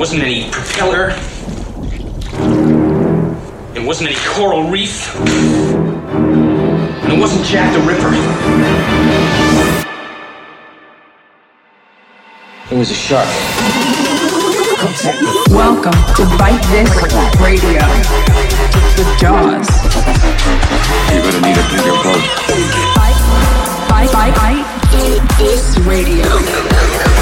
wasn't any propeller. It wasn't any coral reef. And it wasn't Jack the Ripper. It was a shark. Welcome to Bite This Radio with JAUZ. You're gonna need a bigger boat. Bite, bite, bite, bite This Radio.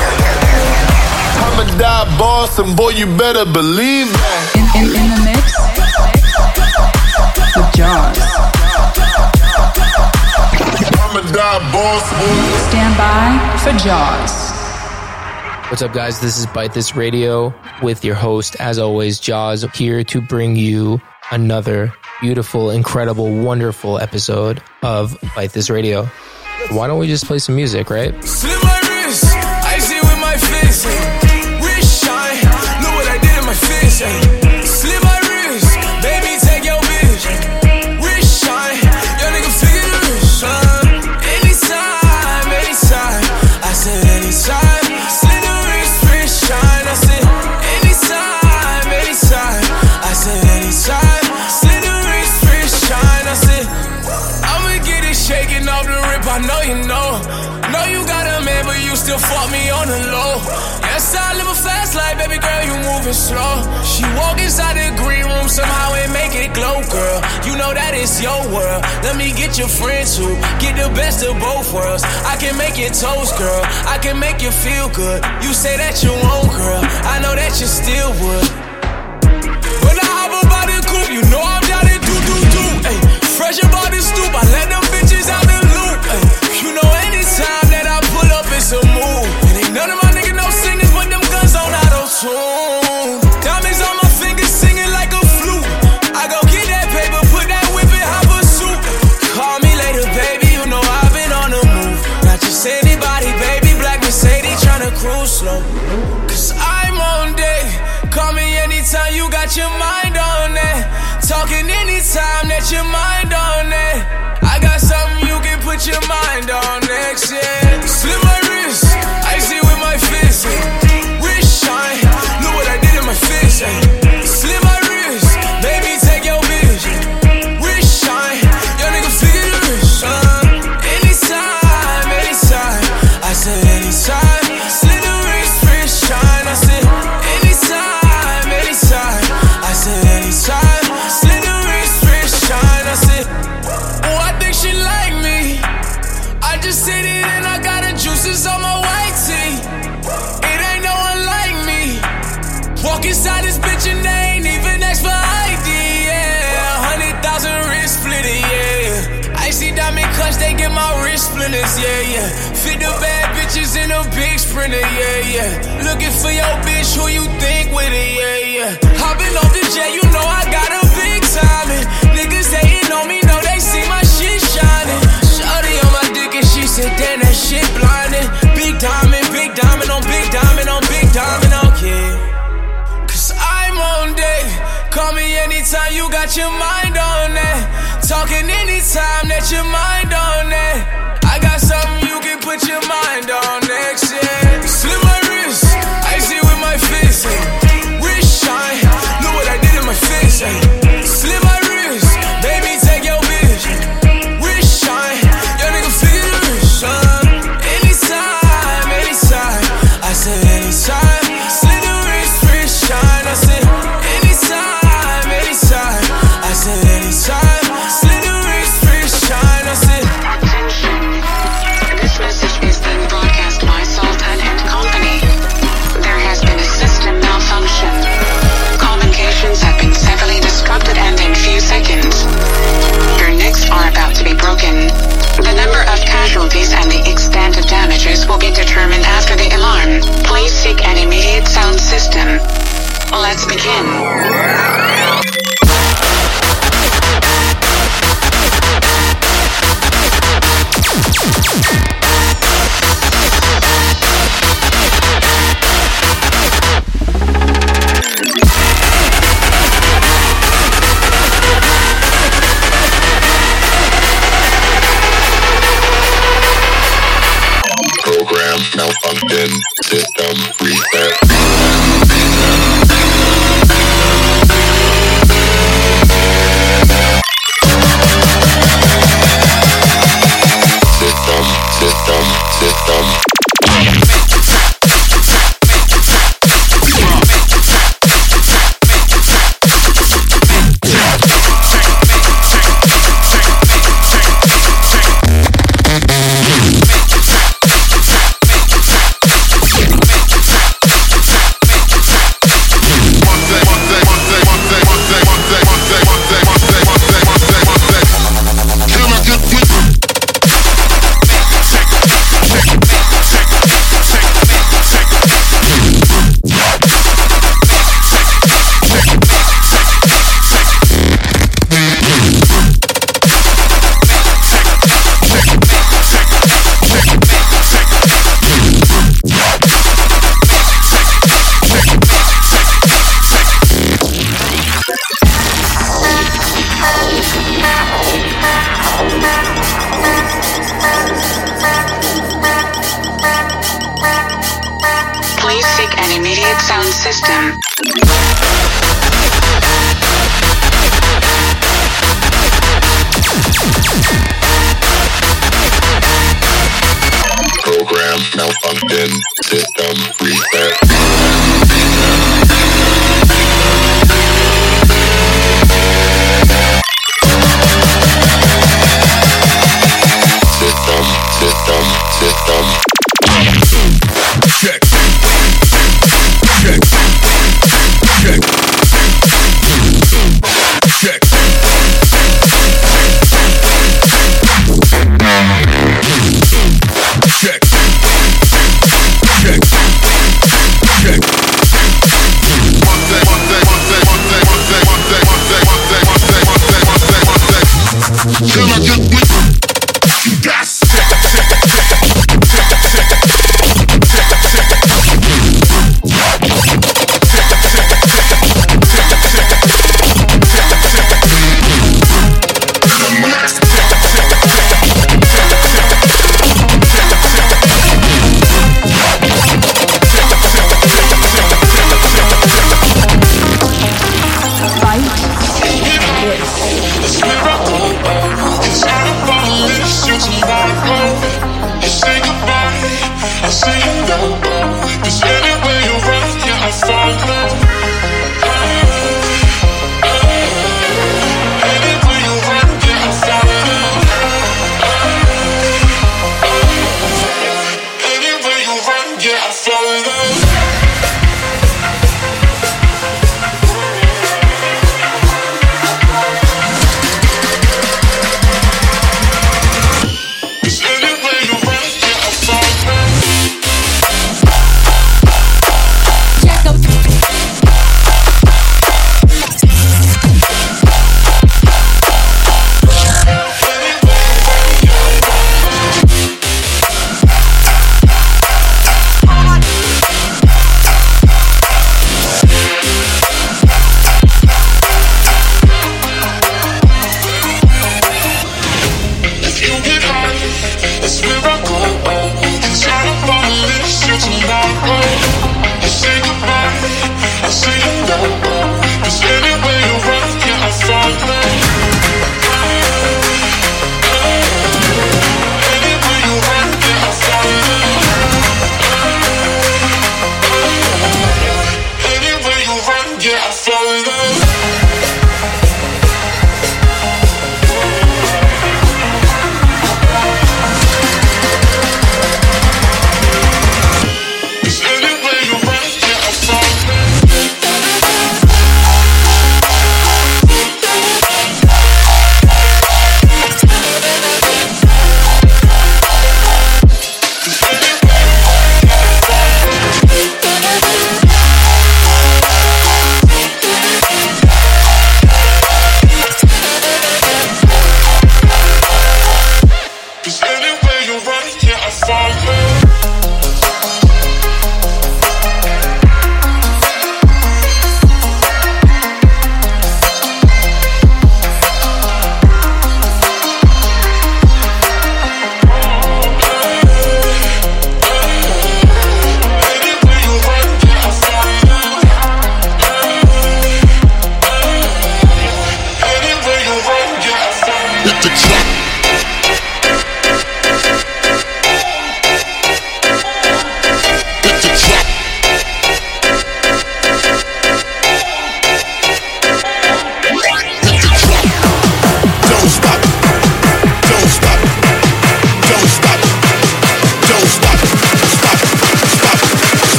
I'm a die boss, and boy, you better believe that. In, in, in the mix with JAUZ. I'm a die boss. Stand by for JAUZ. What's up, guys? This is Bite This Radio with your host, as always, JAUZ, here to bring you another beautiful, incredible, wonderful episode of Bite This Radio. Why don't we just play some music, right? Slow. She walk inside the green room, somehow it make it glow, girl. You know that it's your world. Let me get your friends who get the best of both worlds. I can make it toast, girl. I can make you feel good. You say that you won't, girl. I know that you still would. Yeah. Looking for your bitch, who you think with it, yeah, yeah. Hopping off the jet, you know I got a big timing. Niggas hating on me, know they see my shit shining. Shawty on my dick and she said, damn, that shit blinding. Big diamond, big diamond on big diamond on big diamond, okay. Cause I'm on deck. Call me anytime you got your mind on that. Talking anytime that your mind on that. I got something you can put your mind on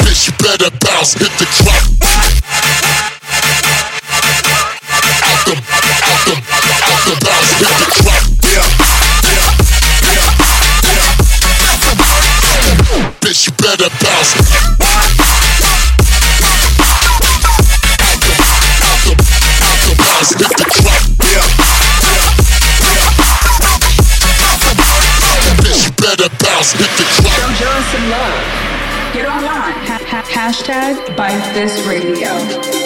Bitch, you better bounce, hit the Life This Radio.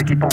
equipo.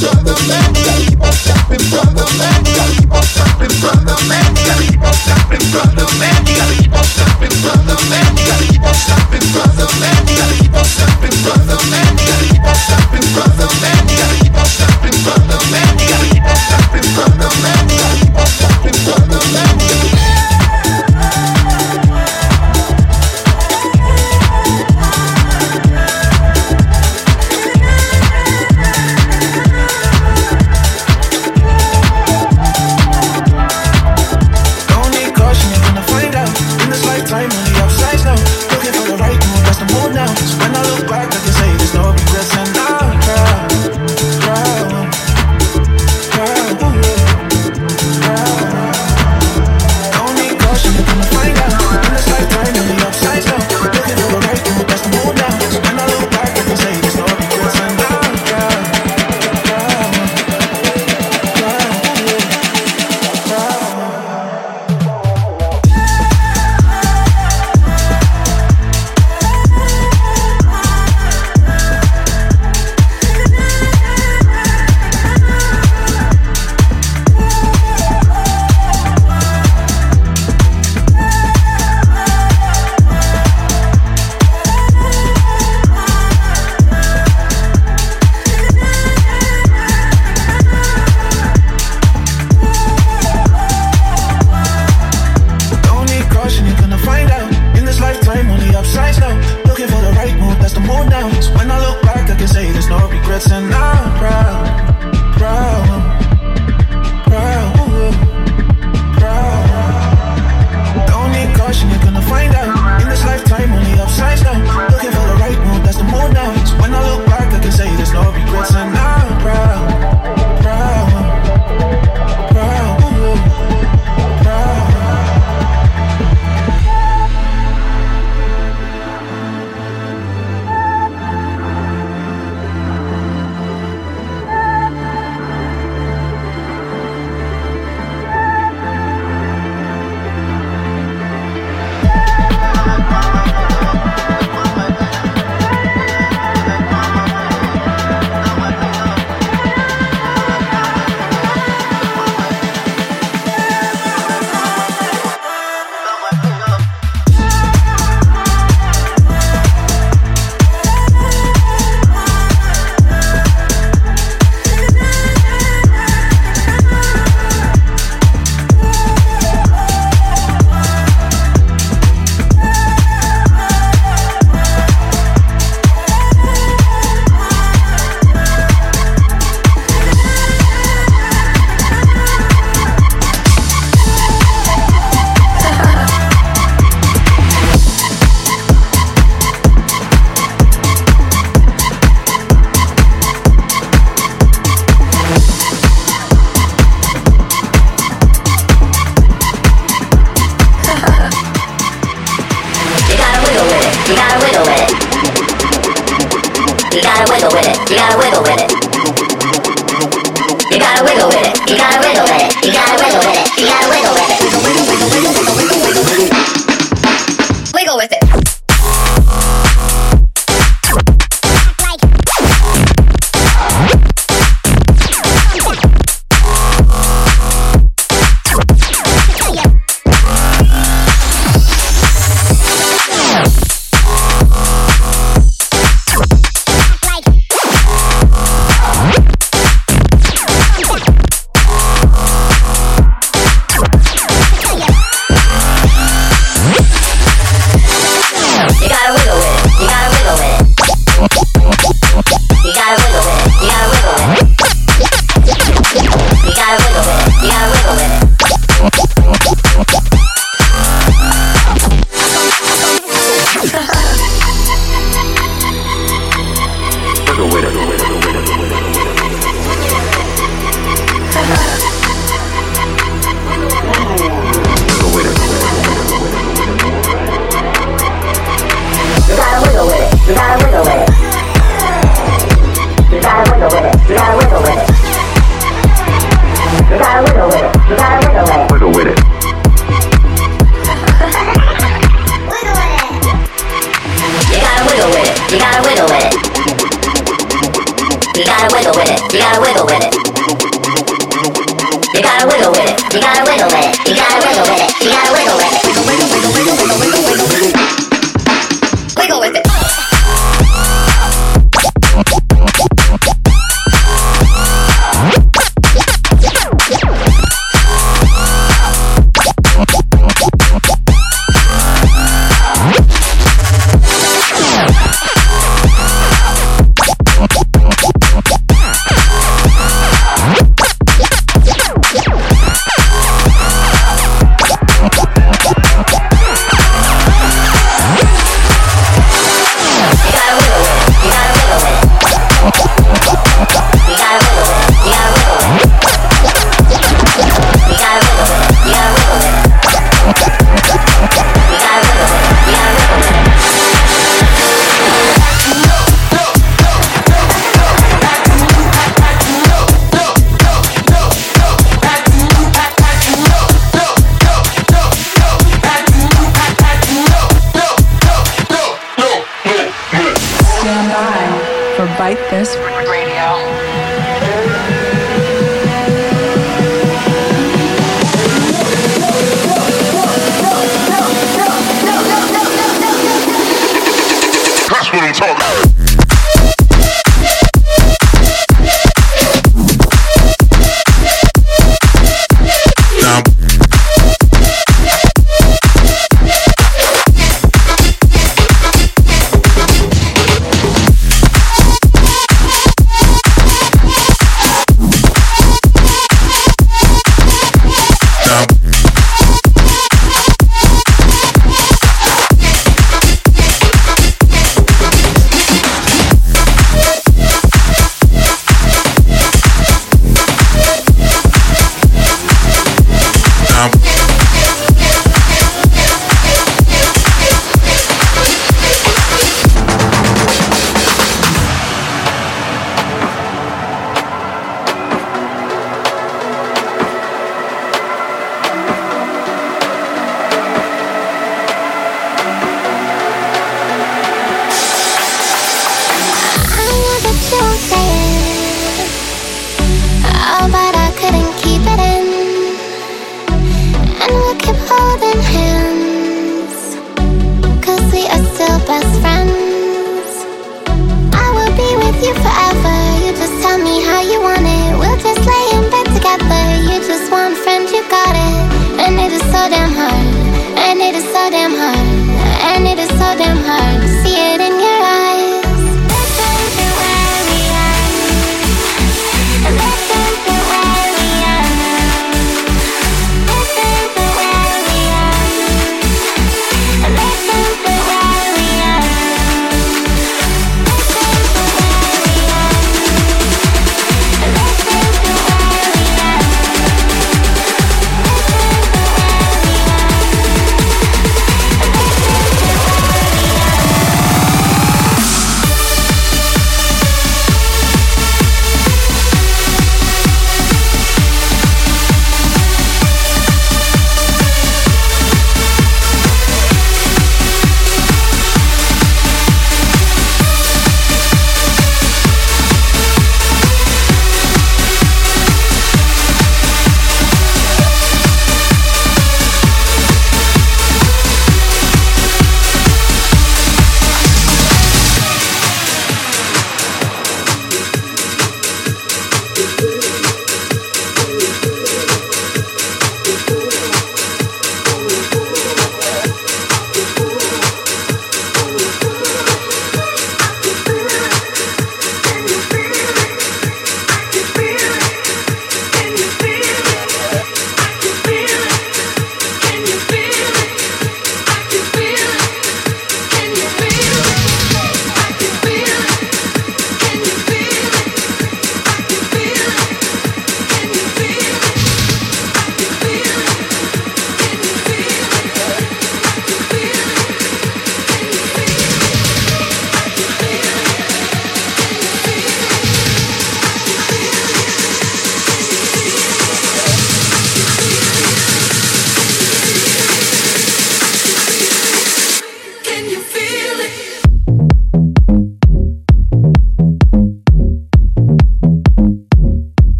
Brother man, gotta keep on stepping, brother man, gotta keep on stepping, brother man.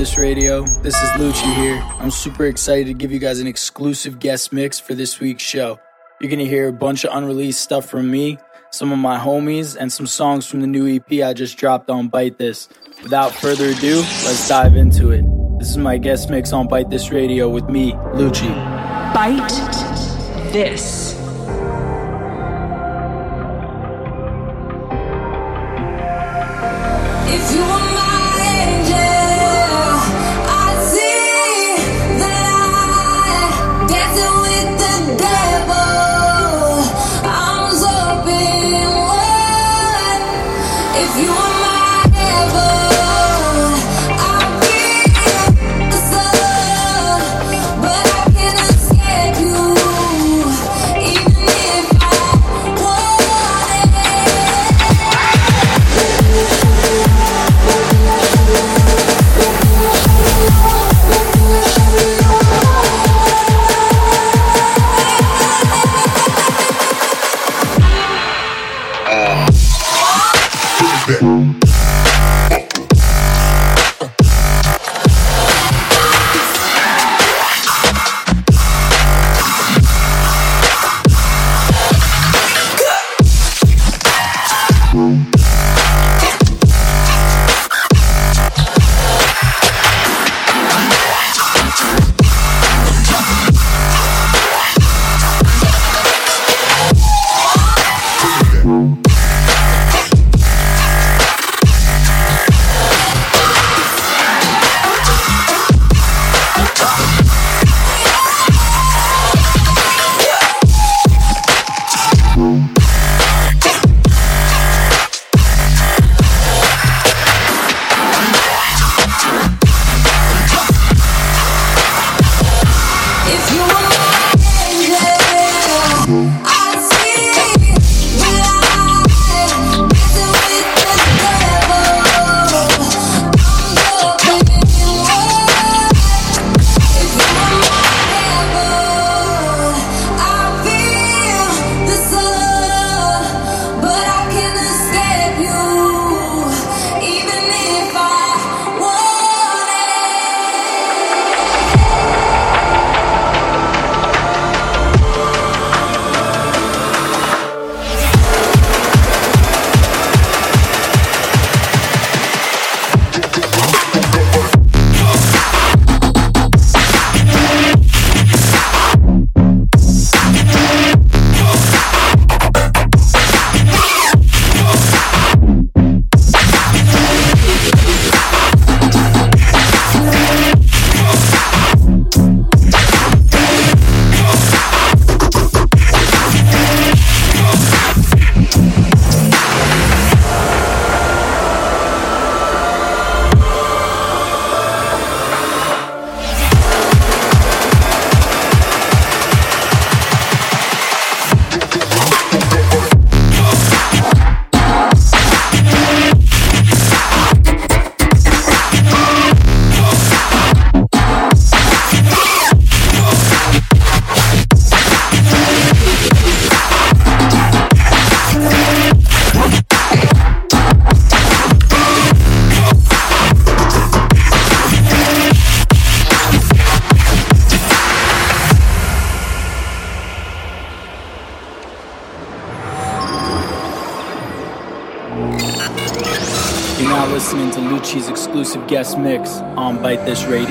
This Radio? This is Lucchii here. I'm super excited to give you guys an exclusive guest mix for this week's show. You're gonna hear a bunch of unreleased stuff from me, some of my homies, and some songs from the new EP I just dropped on Bite This. Without further ado, let's dive into it. This is my guest mix on Bite This Radio with me, Lucchii. Bite This. You guest mix on Bite This Radio.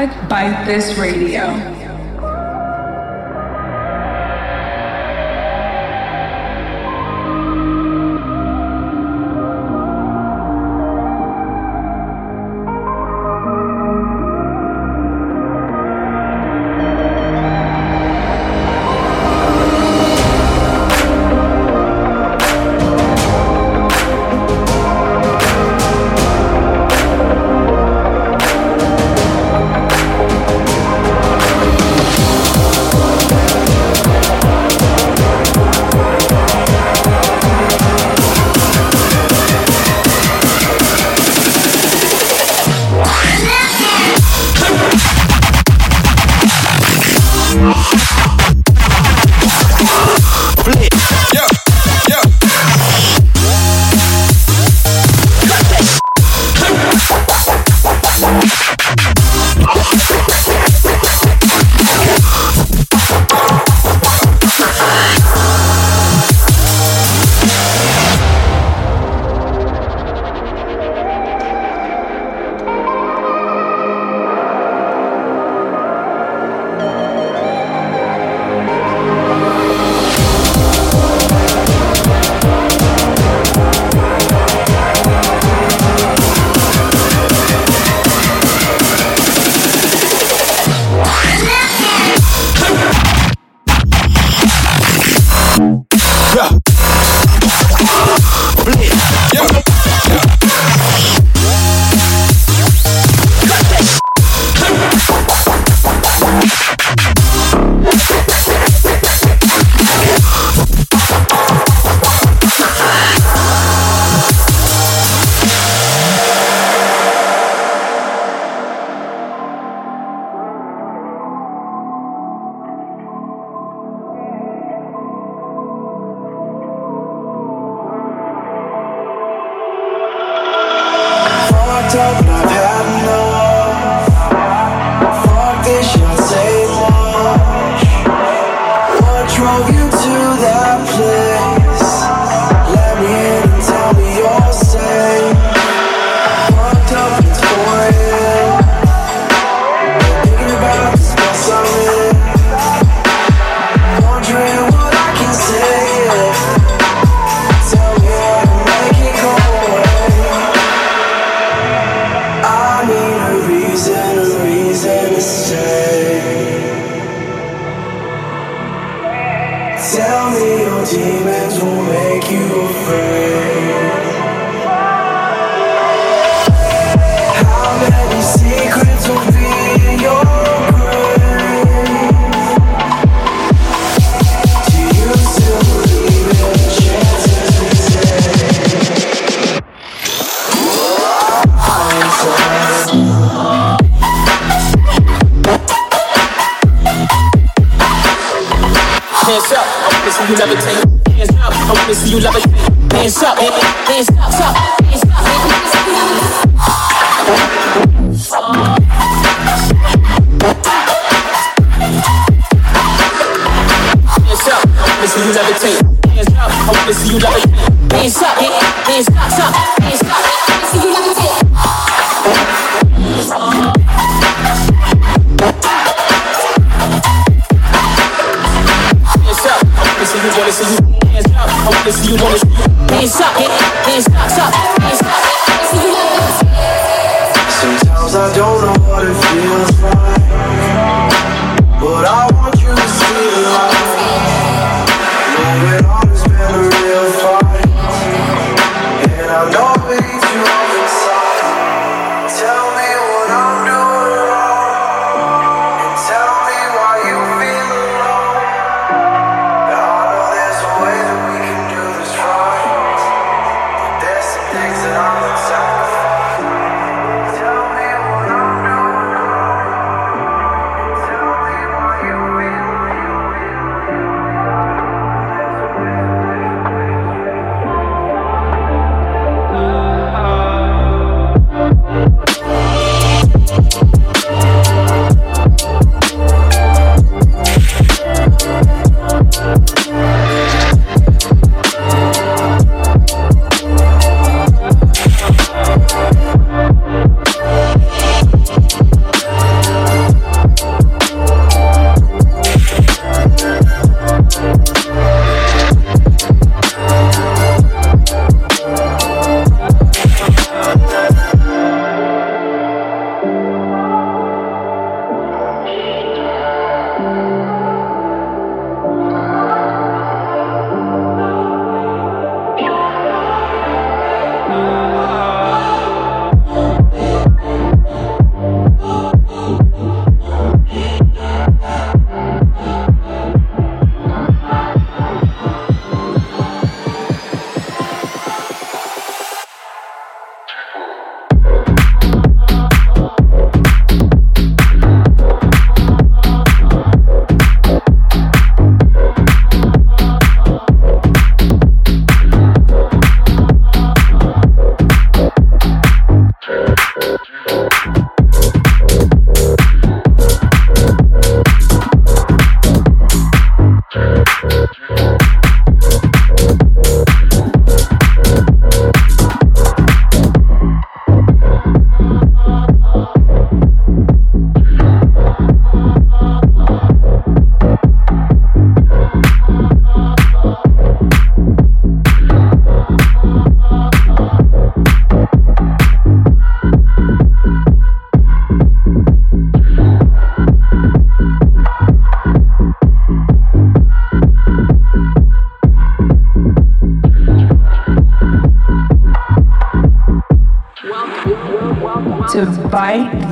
hashtag Bite This Radio.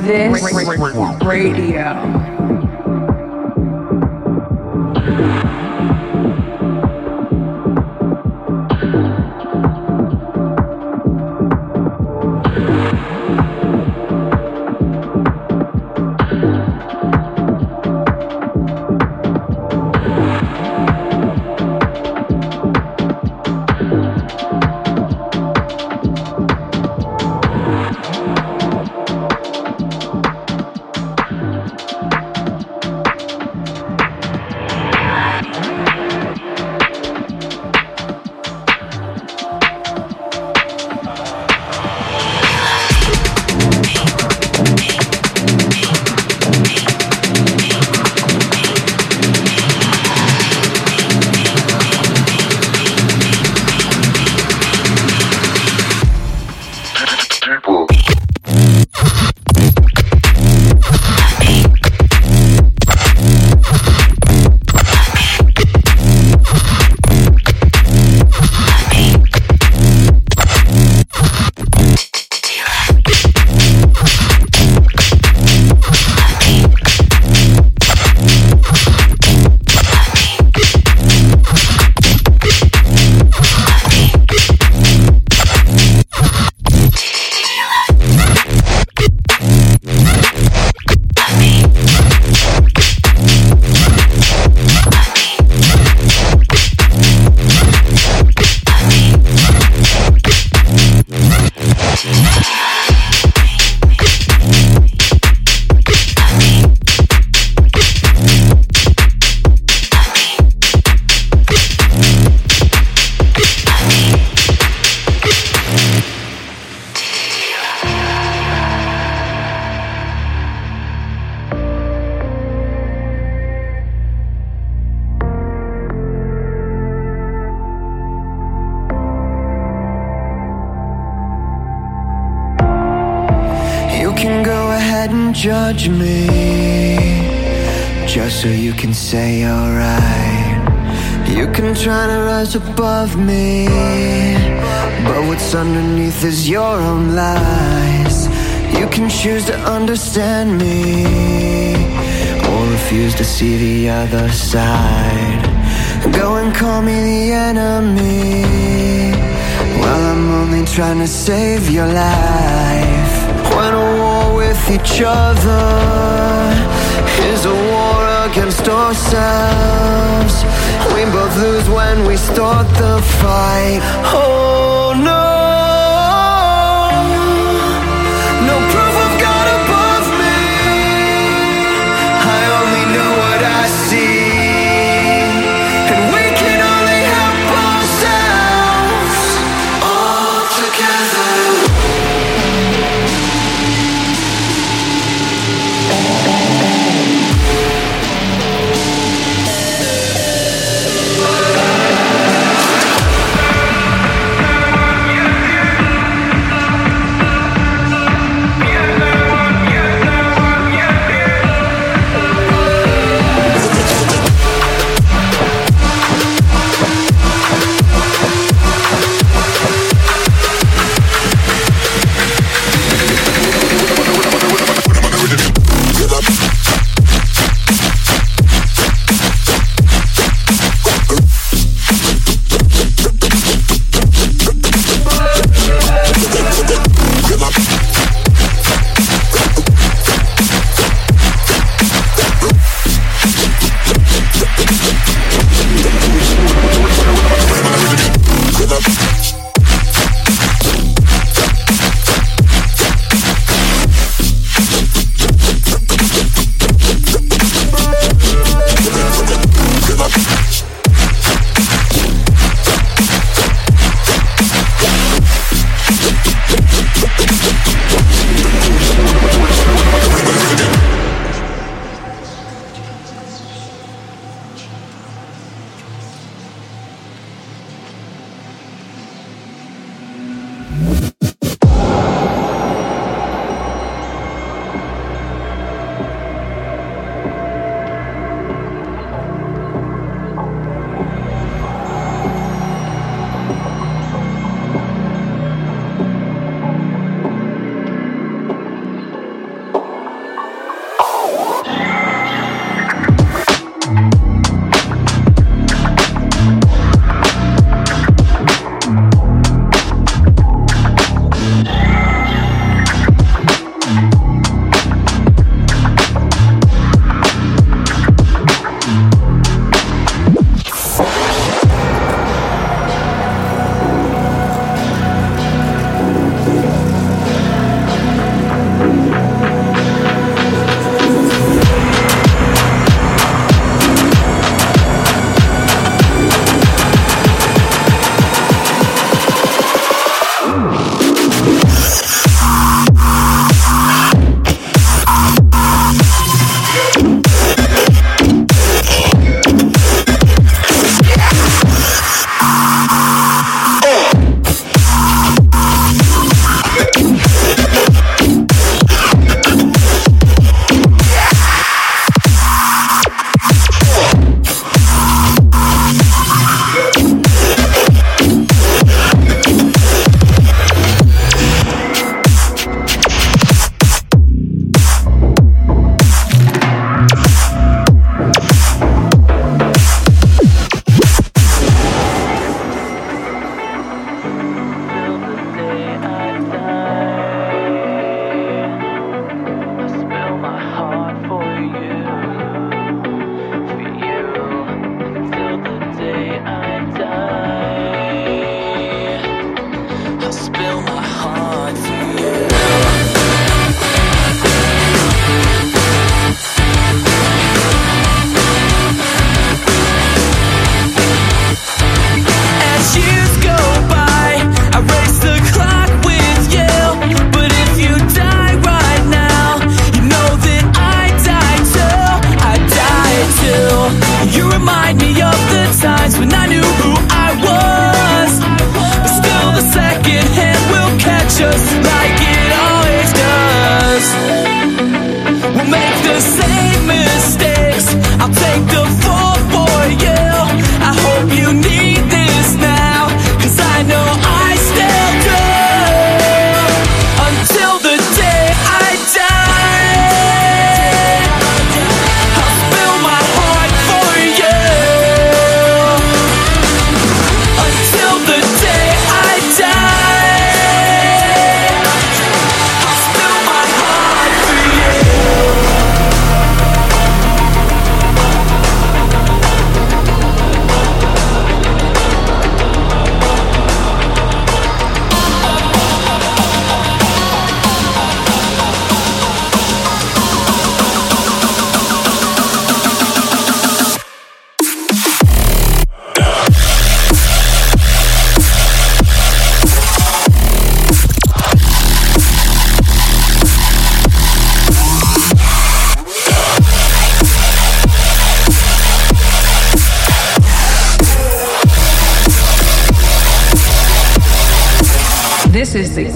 This Radio. Judge me Just so you can say alright You can try to rise above me But what's underneath is your own lies. You can choose to understand me Or refuse to see the other side. Go and call me the enemy While I'm only trying to save your life each other. Is a war against ourselves. We both lose when we start the fight. Oh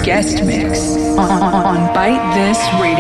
guest mix on, on, on Bite This Radio.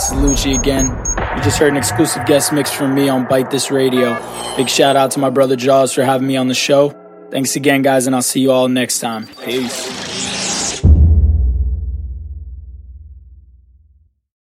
This is Lucchii again. You just heard an exclusive guest mix from me on Bite This Radio. Big shout out to my brother JAUZ for having me on the show. Thanks again, guys, and I'll see you all next time. Peace.